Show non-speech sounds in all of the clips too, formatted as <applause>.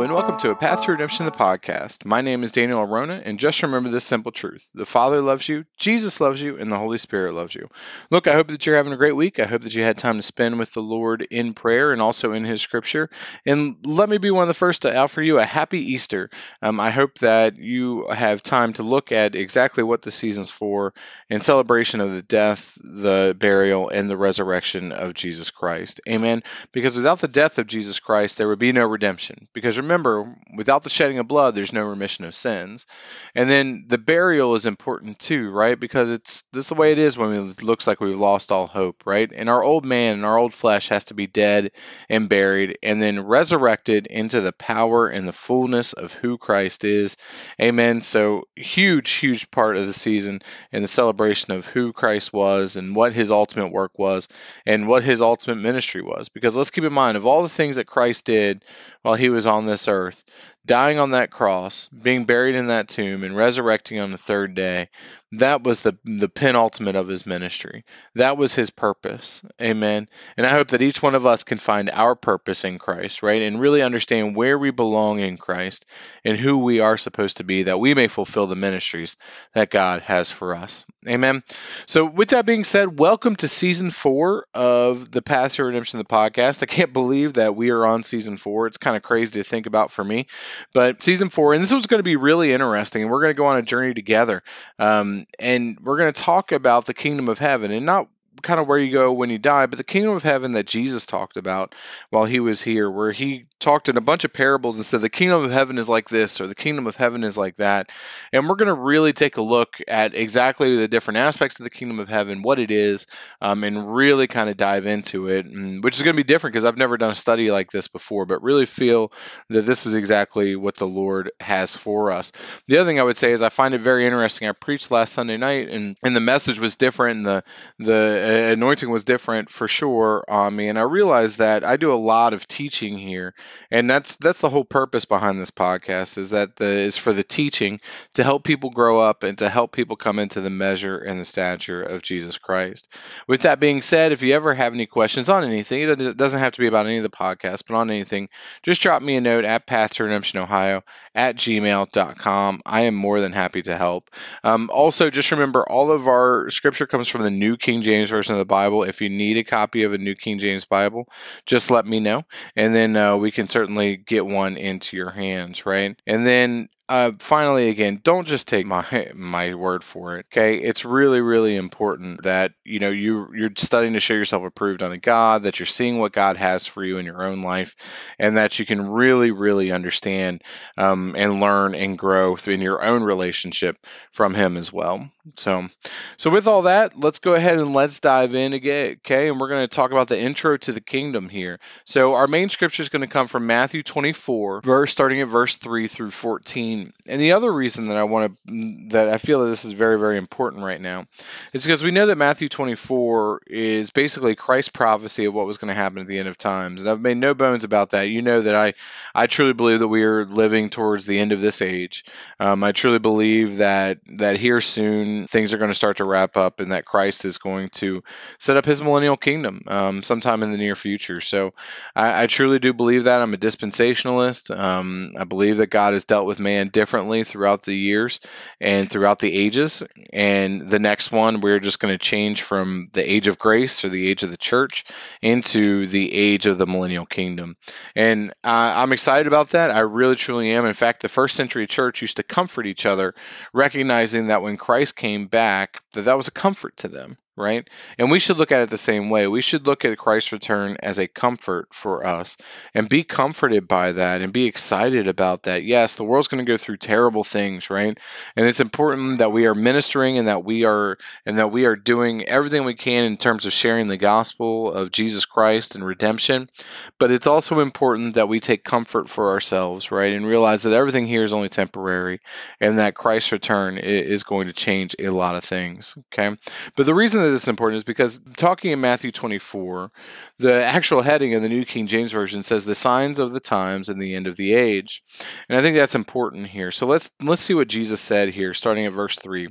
And welcome to A Path to Redemption, the podcast. My name is Daniel Arona, and just remember this simple truth the Father loves you, Jesus loves you, and the Holy Spirit loves you. Look, I hope that you're having a great week. I hope that you had time to spend with the Lord in prayer and also in His Scripture. And let me be one of the first to offer you a happy Easter. Um, I hope that you have time to look at exactly what the season's for in celebration of the death, the burial, and the resurrection of Jesus Christ. Amen. Because without the death of Jesus Christ, there would be no redemption. Because because remember, without the shedding of blood, there's no remission of sins. And then the burial is important too, right? Because it's this is the way it is when it looks like we've lost all hope, right? And our old man and our old flesh has to be dead and buried and then resurrected into the power and the fullness of who Christ is. Amen. So huge, huge part of the season and the celebration of who Christ was and what his ultimate work was and what his ultimate ministry was. Because let's keep in mind of all the things that Christ did while he was on on this earth, dying on that cross, being buried in that tomb, and resurrecting on the third day, that was the the penultimate of his ministry. That was his purpose. Amen. And I hope that each one of us can find our purpose in Christ, right? And really understand where we belong in Christ and who we are supposed to be that we may fulfill the ministries that God has for us. Amen. So with that being said, welcome to season 4 of the Path to Redemption the podcast. I can't believe that we are on season 4. It's kind of crazy to think about for me. But season 4 and this was going to be really interesting and we're going to go on a journey together. Um, and we're going to talk about the kingdom of heaven and not kind of where you go when you die, but the kingdom of heaven that Jesus talked about while he was here, where he talked in a bunch of parables and said the kingdom of heaven is like this or the kingdom of heaven is like that. And we're going to really take a look at exactly the different aspects of the kingdom of heaven, what it is, um, and really kind of dive into it, which is going to be different because I've never done a study like this before, but really feel that this is exactly what the Lord has for us. The other thing I would say is I find it very interesting. I preached last Sunday night and, and the message was different and the, the anointing was different for sure on me, and I realized that I do a lot of teaching here, and that's that's the whole purpose behind this podcast is that the is for the teaching to help people grow up and to help people come into the measure and the stature of Jesus Christ. With that being said, if you ever have any questions on anything, it doesn't have to be about any of the podcasts, but on anything, just drop me a note at Path to Redemption Ohio at gmail.com. I am more than happy to help. Um, also, just remember all of our scripture comes from the New King James version of the Bible. If you need a copy of a New King James Bible, just let me know, and then uh, we can certainly get one into your hands, right? And then uh, finally, again, don't just take my my word for it. Okay, it's really really important that you know you you're studying to show yourself approved unto God, that you're seeing what God has for you in your own life, and that you can really really understand um, and learn and grow in your own relationship from Him as well. So, so with all that, let's go ahead and let's dive in again. Okay, and we're going to talk about the intro to the kingdom here. So our main scripture is going to come from Matthew 24, verse starting at verse three through 14 and the other reason that I want to that I feel that this is very very important right now is because we know that Matthew 24 is basically Christ's prophecy of what was going to happen at the end of times, and I've made no bones about that. You know that I I truly believe that we are living towards the end of this age. Um, I truly believe that that here soon things are going to start to wrap up, and that Christ is going to set up His millennial kingdom um, sometime in the near future. So I, I, truly do believe that. I'm a dispensationalist. Um, I believe that God has dealt with man differently throughout the years and throughout the ages. And the next one, we're just going to change from the age of grace or the age of the church into the age of the millennial kingdom. And uh, I'm excited about that. I really, truly am. In fact, the first century church used to comfort each other, recognizing that when Christ came back, that that was a comfort to them right? And we should look at it the same way. We should look at Christ's return as a comfort for us and be comforted by that and be excited about that. Yes, the world's going to go through terrible things, right? And it's important that we are ministering and that we are and that we are doing everything we can in terms of sharing the gospel of Jesus Christ and redemption. But it's also important that we take comfort for ourselves, right? And realize that everything here is only temporary and that Christ's return is going to change a lot of things, okay? But the reason this is important is because talking in Matthew 24, the actual heading of the New King James Version says the signs of the times and the end of the age. And I think that's important here. So let's let's see what Jesus said here starting at verse 3.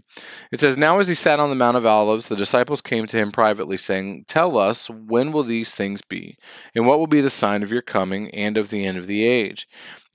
It says, "Now as he sat on the Mount of Olives, the disciples came to him privately saying, "Tell us, when will these things be? And what will be the sign of your coming and of the end of the age?"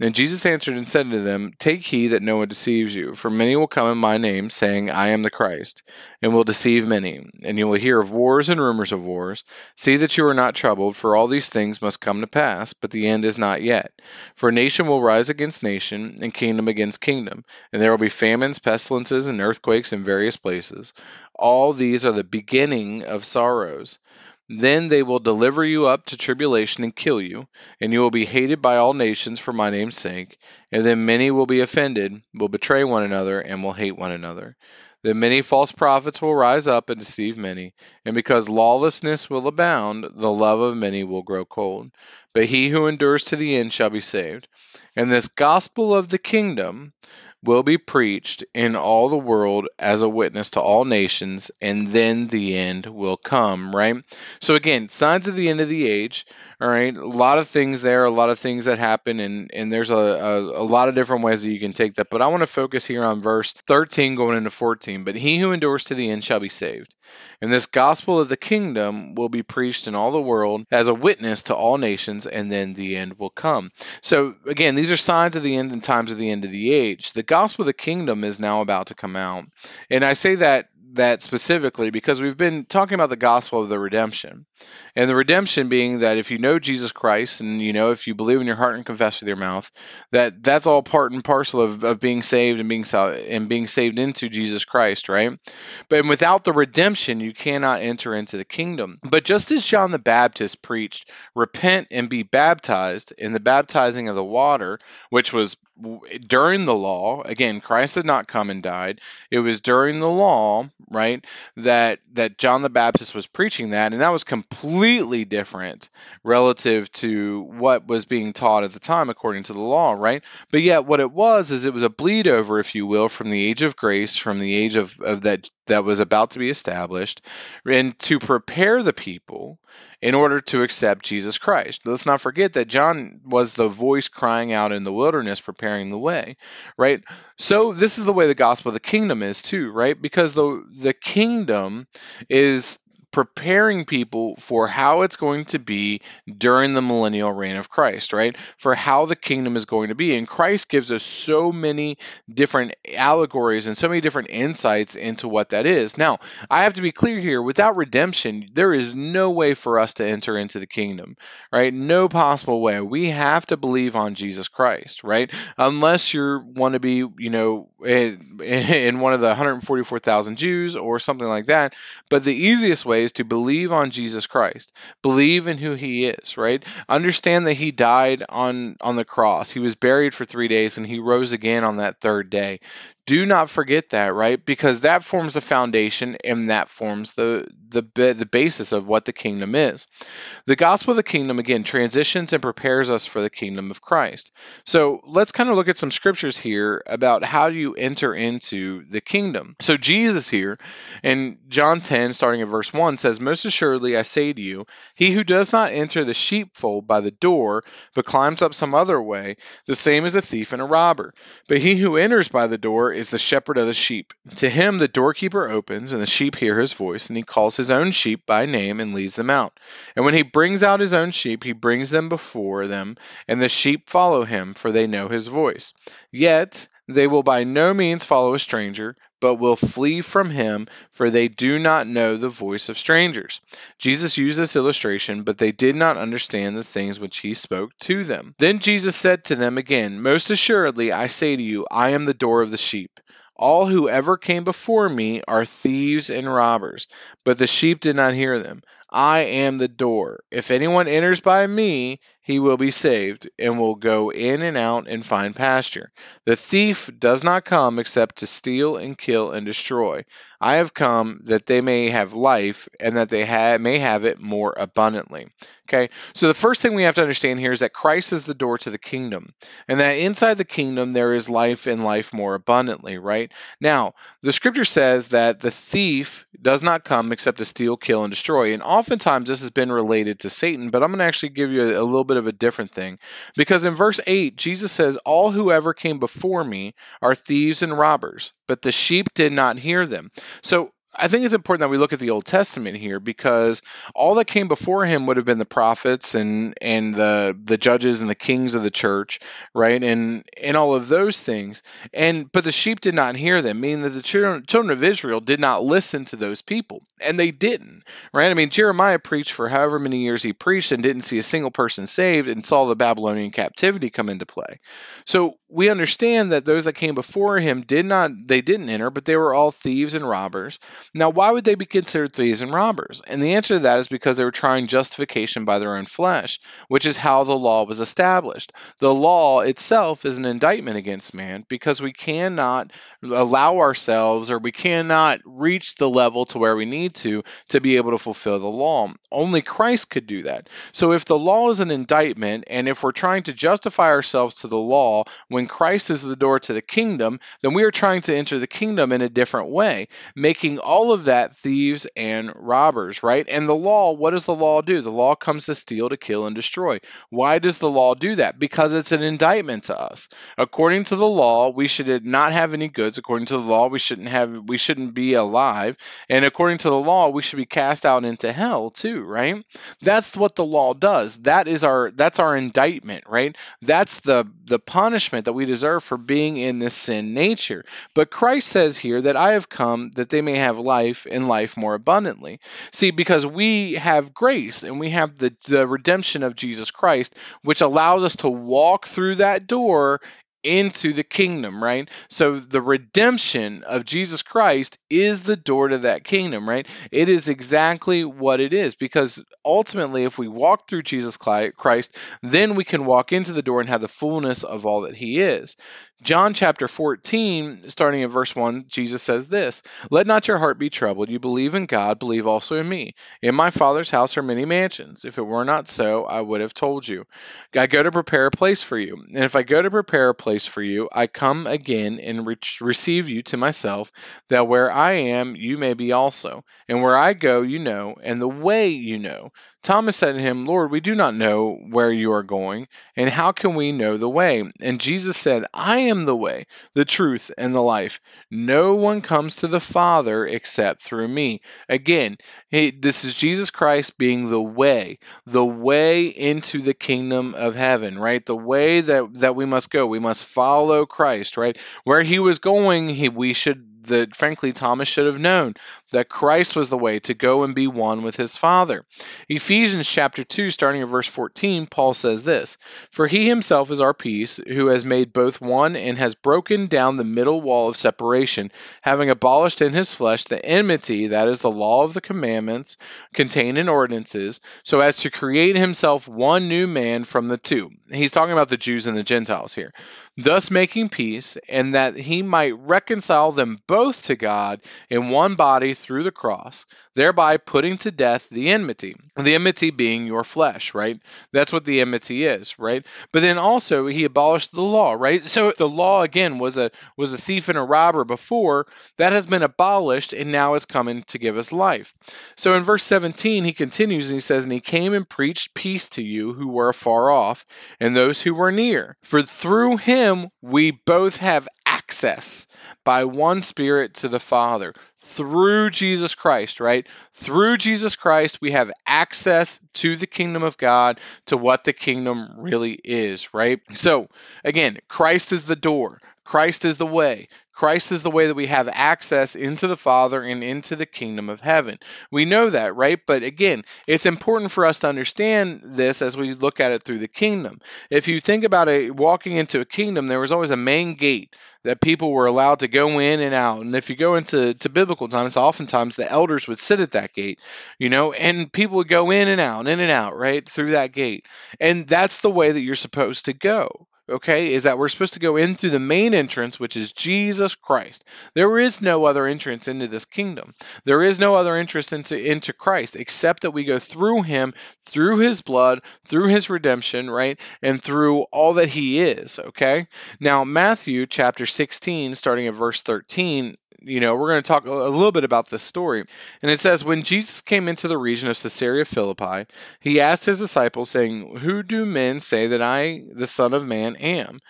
And Jesus answered and said to them, Take heed that no one deceives you, for many will come in my name, saying, I am the Christ, and will deceive many. And you will hear of wars and rumors of wars. See that you are not troubled, for all these things must come to pass, but the end is not yet. For nation will rise against nation, and kingdom against kingdom, and there will be famines, pestilences, and earthquakes in various places. All these are the beginning of sorrows. Then they will deliver you up to tribulation and kill you, and you will be hated by all nations for my name's sake. And then many will be offended, will betray one another, and will hate one another. Then many false prophets will rise up and deceive many. And because lawlessness will abound, the love of many will grow cold. But he who endures to the end shall be saved. And this gospel of the kingdom will be preached in all the world as a witness to all nations, and then the end will come, right? So, again, signs of the end of the age. All right, a lot of things there, a lot of things that happen, and and there's a, a, a lot of different ways that you can take that. But I want to focus here on verse 13 going into 14. But he who endures to the end shall be saved. And this gospel of the kingdom will be preached in all the world as a witness to all nations, and then the end will come. So again, these are signs of the end and times of the end of the age. The gospel of the kingdom is now about to come out, and I say that that specifically because we've been talking about the gospel of the redemption. And the redemption being that if you know Jesus Christ and you know if you believe in your heart and confess with your mouth, that that's all part and parcel of, of being saved and being and being saved into Jesus Christ, right? But without the redemption, you cannot enter into the kingdom. But just as John the Baptist preached, repent and be baptized in the baptizing of the water, which was during the law again christ had not come and died. It was during the law right that that john the baptist was preaching that and that was completely different relative to what was being taught at the time according to the law right? But yet what it was is it was a bleed over if you will from the age of grace from the age of, of that that was about to be established and to prepare the people in order to accept Jesus Christ. Let's not forget that John was the voice crying out in the wilderness, preparing the way, right? So this is the way the gospel of the kingdom is too, right? Because the the kingdom is preparing people for how it's going to be during the millennial reign of Christ, right? For how the kingdom is going to be. And Christ gives us so many different allegories and so many different insights into what that is. Now, I have to be clear here without redemption, there is no way for us to enter into the kingdom, right? No possible way. We have to believe on Jesus Christ, right? Unless you want to be, you know, in, <laughs> in one of the 144,000 Jews or something like that. But the easiest way is to believe on Jesus Christ. Believe in who he is, right? Understand that he died on on the cross. He was buried for 3 days and he rose again on that third day. Do not forget that, right? Because that forms the foundation and that forms the the the basis of what the kingdom is. The gospel of the kingdom again transitions and prepares us for the kingdom of Christ. So, let's kind of look at some scriptures here about how you enter into the kingdom. So, Jesus here in John 10 starting at verse 1 says, "Most assuredly I say to you, he who does not enter the sheepfold by the door, but climbs up some other way, the same is a thief and a robber. But he who enters by the door is the shepherd of the sheep. To him the doorkeeper opens, and the sheep hear his voice, and he calls his own sheep by name and leads them out. And when he brings out his own sheep, he brings them before them, and the sheep follow him, for they know his voice. Yet they will by no means follow a stranger, but will flee from him, for they do not know the voice of strangers. Jesus used this illustration, but they did not understand the things which he spoke to them. Then Jesus said to them again, Most assuredly, I say to you, I am the door of the sheep. All who ever came before me are thieves and robbers, but the sheep did not hear them. I am the door. If anyone enters by me, he will be saved, and will go in and out and find pasture. The thief does not come except to steal and kill and destroy. I have come that they may have life, and that they ha- may have it more abundantly. Okay, so the first thing we have to understand here is that Christ is the door to the kingdom, and that inside the kingdom there is life and life more abundantly, right? Now, the scripture says that the thief does not come except to steal, kill, and destroy. And oftentimes this has been related to Satan, but I'm going to actually give you a, a little bit of a different thing. Because in verse 8, Jesus says, All who ever came before me are thieves and robbers, but the sheep did not hear them. So I think it's important that we look at the Old Testament here because all that came before him would have been the prophets and and the the judges and the kings of the church, right? And and all of those things. And but the sheep did not hear them, meaning that the children, children of Israel did not listen to those people, and they didn't, right? I mean, Jeremiah preached for however many years he preached and didn't see a single person saved, and saw the Babylonian captivity come into play. So we understand that those that came before him did not they didn't enter, but they were all thieves and robbers. Now, why would they be considered thieves and robbers? And the answer to that is because they were trying justification by their own flesh, which is how the law was established. The law itself is an indictment against man because we cannot allow ourselves or we cannot reach the level to where we need to to be able to fulfill the law. Only Christ could do that. So if the law is an indictment and if we're trying to justify ourselves to the law when Christ is the door to the kingdom, then we are trying to enter the kingdom in a different way, making all of that thieves and robbers, right? And the law, what does the law do? The law comes to steal, to kill, and destroy. Why does the law do that? Because it's an indictment to us. According to the law, we should not have any goods. According to the law, we shouldn't have we shouldn't be alive. And according to the law, we should be cast out into hell too, right? That's what the law does. That is our that's our indictment, right? That's the the punishment that we deserve for being in this sin nature. But Christ says here that I have come that they may have life and life more abundantly. See, because we have grace and we have the, the redemption of Jesus Christ, which allows us to walk through that door into the kingdom, right? So the redemption of Jesus Christ is the door to that kingdom, right? It is exactly what it is because ultimately, if we walk through Jesus Christ, then we can walk into the door and have the fullness of all that He is. John chapter 14, starting in verse 1, Jesus says this Let not your heart be troubled. You believe in God, believe also in me. In my Father's house are many mansions. If it were not so, I would have told you. I go to prepare a place for you. And if I go to prepare a place for you, I come again and re- receive you to myself, that where I am, you may be also. And where I go, you know, and the way you know. Thomas said to him, Lord, we do not know where you are going, and how can we know the way? And Jesus said, I am the way, the truth, and the life. No one comes to the Father except through me. Again, this is Jesus Christ being the way, the way into the kingdom of heaven, right? The way that, that we must go. We must follow Christ, right? Where he was going, he, we should frankly Thomas should have known that Christ was the way to go and be one with his Father. Ephesians chapter 2 starting at verse 14 Paul says this, "For he himself is our peace, who has made both one and has broken down the middle wall of separation, having abolished in his flesh the enmity that is the law of the commandments contained in ordinances, so as to create himself one new man from the two. He's talking about the Jews and the Gentiles here. Thus making peace, and that he might reconcile them both to God in one body through the cross, thereby putting to death the enmity. The enmity being your flesh, right? That's what the enmity is, right? But then also he abolished the law, right? So the law again was a was a thief and a robber before, that has been abolished and now it's coming to give us life. So in verse 17 he continues and he says, And he came and preached peace to you who were afar off, and those who were near. For through him we both have access by one Spirit to the Father through Jesus Christ, right? Through Jesus Christ, we have access to the kingdom of God, to what the kingdom really is, right? So, again, Christ is the door. Christ is the way. Christ is the way that we have access into the Father and into the kingdom of heaven. We know that, right? But again, it's important for us to understand this as we look at it through the kingdom. If you think about it, walking into a kingdom, there was always a main gate that people were allowed to go in and out. And if you go into to biblical times, oftentimes the elders would sit at that gate, you know, and people would go in and out, in and out, right, through that gate. And that's the way that you're supposed to go okay, is that we're supposed to go in through the main entrance, which is Jesus Christ. There is no other entrance into this kingdom. There is no other entrance into, into Christ except that we go through him, through his blood, through his redemption, right? And through all that he is, okay? Now, Matthew chapter 16, starting at verse 13, you know, we're going to talk a little bit about this story. And it says, When Jesus came into the region of Caesarea Philippi, he asked his disciples, saying, Who do men say that I, the Son of Man, am?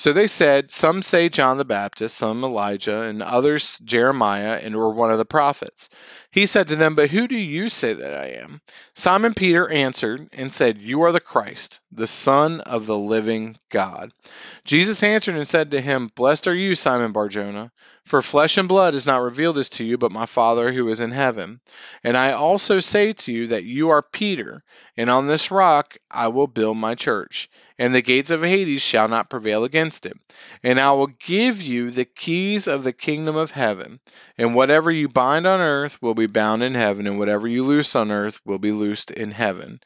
So they said, Some say John the Baptist, some Elijah, and others Jeremiah, and or one of the prophets. He said to them, But who do you say that I am? Simon Peter answered and said, You are the Christ, the Son of the living God. Jesus answered and said to him, Blessed are you, Simon Barjona, for flesh and blood has not revealed this to you, but my Father who is in heaven. And I also say to you that you are Peter, and on this rock I will build my church and the gates of Hades shall not prevail against it. And I will give you the keys of the kingdom of heaven. And whatever you bind on earth will be bound in heaven, and whatever you loose on earth will be loosed in heaven.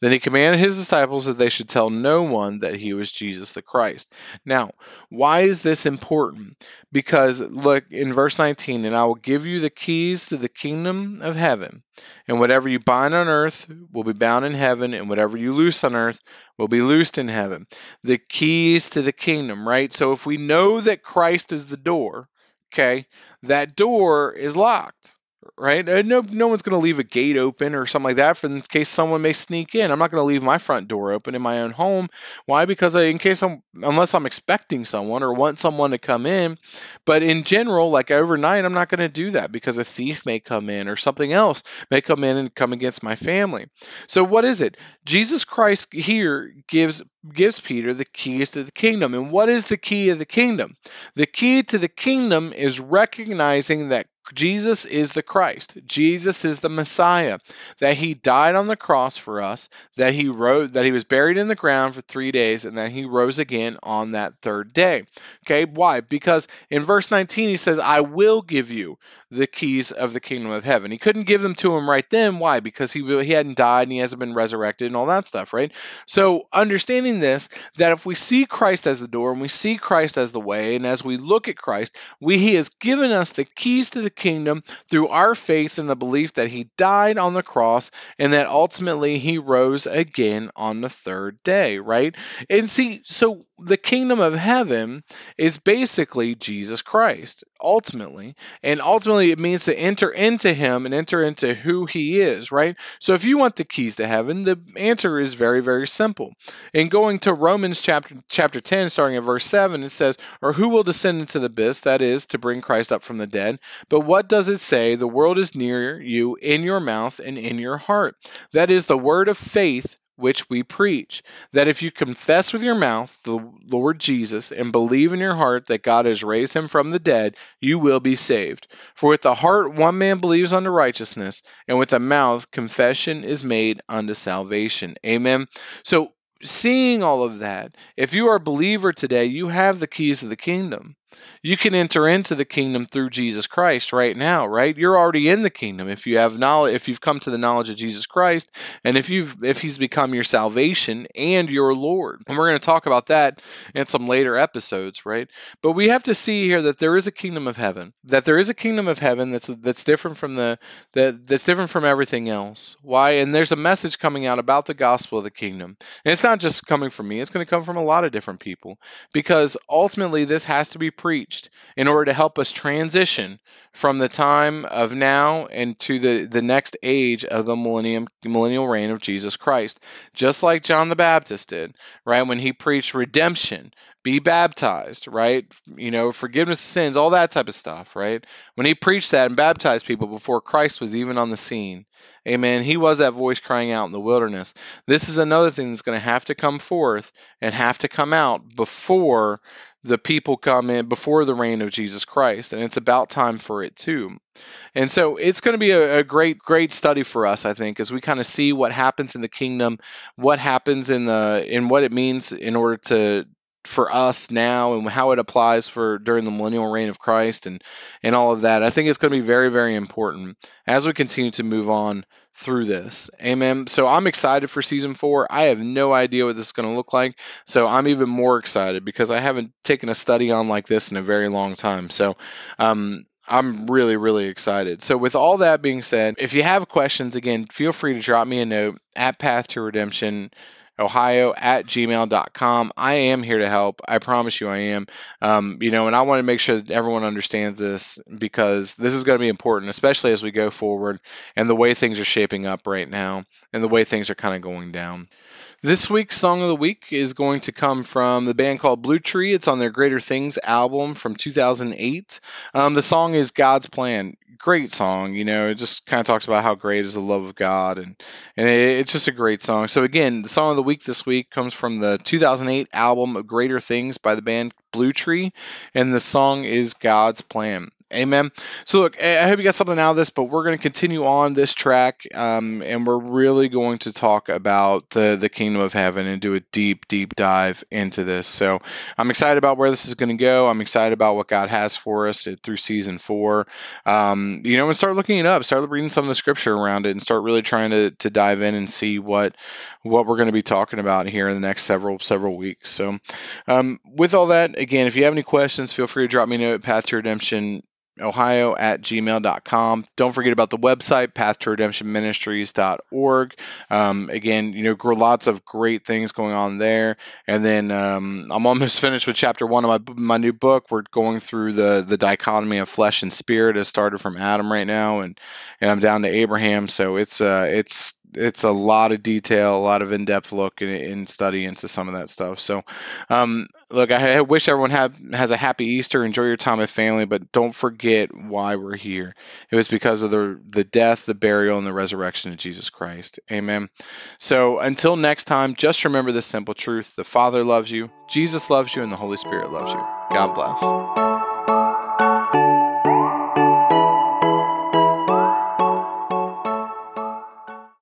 Then he commanded his disciples that they should tell no one that he was Jesus the Christ. Now, why is this important? Because look in verse 19, and I will give you the keys to the kingdom of heaven, and whatever you bind on earth will be bound in heaven, and whatever you loose on earth will be loosed in heaven. The keys to the kingdom, right? So if we know that Christ is the door, okay, that door is locked right? Uh, no, no one's going to leave a gate open or something like that for in case someone may sneak in. I'm not going to leave my front door open in my own home. Why? Because I, in case I'm, unless I'm expecting someone or want someone to come in. But in general, like overnight, I'm not going to do that because a thief may come in or something else may come in and come against my family. So what is it? Jesus Christ here gives gives Peter the keys to the kingdom. And what is the key of the kingdom? The key to the kingdom is recognizing that Jesus is the Christ. Jesus is the Messiah. That he died on the cross for us, that he rose that he was buried in the ground for 3 days and then he rose again on that third day. Okay? Why? Because in verse 19 he says, "I will give you the keys of the kingdom of heaven." He couldn't give them to him right then. Why? Because he he hadn't died and he hasn't been resurrected and all that stuff, right? So, understanding this that if we see Christ as the door and we see Christ as the way and as we look at Christ, we he has given us the keys to the kingdom through our faith in the belief that he died on the cross and that ultimately he rose again on the third day, right? And see, so the kingdom of heaven is basically Jesus Christ, ultimately. And ultimately, it means to enter into him and enter into who he is, right? So if you want the keys to heaven, the answer is very, very simple. In going to Romans chapter, chapter 10, starting at verse 7, it says, Or who will descend into the abyss? That is, to bring Christ up from the dead. But what does it say? The world is near you, in your mouth and in your heart. That is the word of faith which we preach. That if you confess with your mouth the Lord Jesus and believe in your heart that God has raised him from the dead, you will be saved. For with the heart one man believes unto righteousness, and with the mouth confession is made unto salvation. Amen. So, seeing all of that, if you are a believer today, you have the keys of the kingdom. You can enter into the kingdom through Jesus Christ right now, right? You're already in the kingdom if you have knowledge if you've come to the knowledge of Jesus Christ and if you've if he's become your salvation and your Lord. And we're going to talk about that in some later episodes, right? But we have to see here that there is a kingdom of heaven. That there is a kingdom of heaven that's that's different from the that that's different from everything else. Why? And there's a message coming out about the gospel of the kingdom. And it's not just coming from me, it's going to come from a lot of different people because ultimately this has to be preached in order to help us transition from the time of now into the, the next age of the millennium millennial reign of Jesus Christ. Just like John the Baptist did, right? When he preached redemption, be baptized, right? You know, forgiveness of sins, all that type of stuff, right? When he preached that and baptized people before Christ was even on the scene. Amen. He was that voice crying out in the wilderness. This is another thing that's going to have to come forth and have to come out before the people come in before the reign of Jesus Christ, and it's about time for it too. And so it's going to be a, a great, great study for us, I think, as we kind of see what happens in the kingdom, what happens in the, in what it means in order to for us now and how it applies for during the millennial reign of Christ and and all of that. I think it's going to be very very important as we continue to move on through this. Amen. So I'm excited for season 4. I have no idea what this is going to look like, so I'm even more excited because I haven't taken a study on like this in a very long time. So um I'm really, really excited. So, with all that being said, if you have questions, again, feel free to drop me a note at Path to Redemption ohio at gmail.com i am here to help. I promise you i am. Um, you know and i want to make sure that everyone understands this because this is going to be important especially as we go forward and the way things are shaping up right now and the way things are kind of going down This week's song of the week is going to come from the band called Blue Tree. It's on their Greater Things album from 2008. Um, the song is God's Plan. Great song, you know. It just kind of talks about how great is the love of God, and and it, it's just a great song. So again, the song of the week this week comes from the 2008 album of Greater Things by the band Blue Tree, and the song is God's Plan. Amen. So, look, I hope you got something out of this, but we're going to continue on this track, um, and we're really going to talk about the the kingdom of heaven and do a deep, deep dive into this. So, I'm excited about where this is going to go. I'm excited about what God has for us through season four. Um, you know, and start looking it up, start reading some of the scripture around it, and start really trying to to dive in and see what what we're going to be talking about here in the next several several weeks. So, um, with all that, again, if you have any questions, feel free to drop me a note at Path to Redemption ohio at gmail.com. Don't forget about the website, path to redemption ministries.org. Um, again, you know, lots of great things going on there. And then um, I'm almost <laughs> finished with chapter one of my, my new book. We're going through the, the dichotomy of flesh and spirit. It started from Adam right now, and, and I'm down to Abraham. So it's, uh, it's, it's a lot of detail, a lot of in-depth look and, study into some of that stuff. So, um, look, I wish everyone have has a happy Easter. Enjoy your time with family, but don't forget why we're here. It was because of the the death, the burial, and the resurrection of Jesus Christ. Amen. So, until next time, just remember this simple truth: the Father loves you, Jesus loves you, and the Holy Spirit loves you. God bless.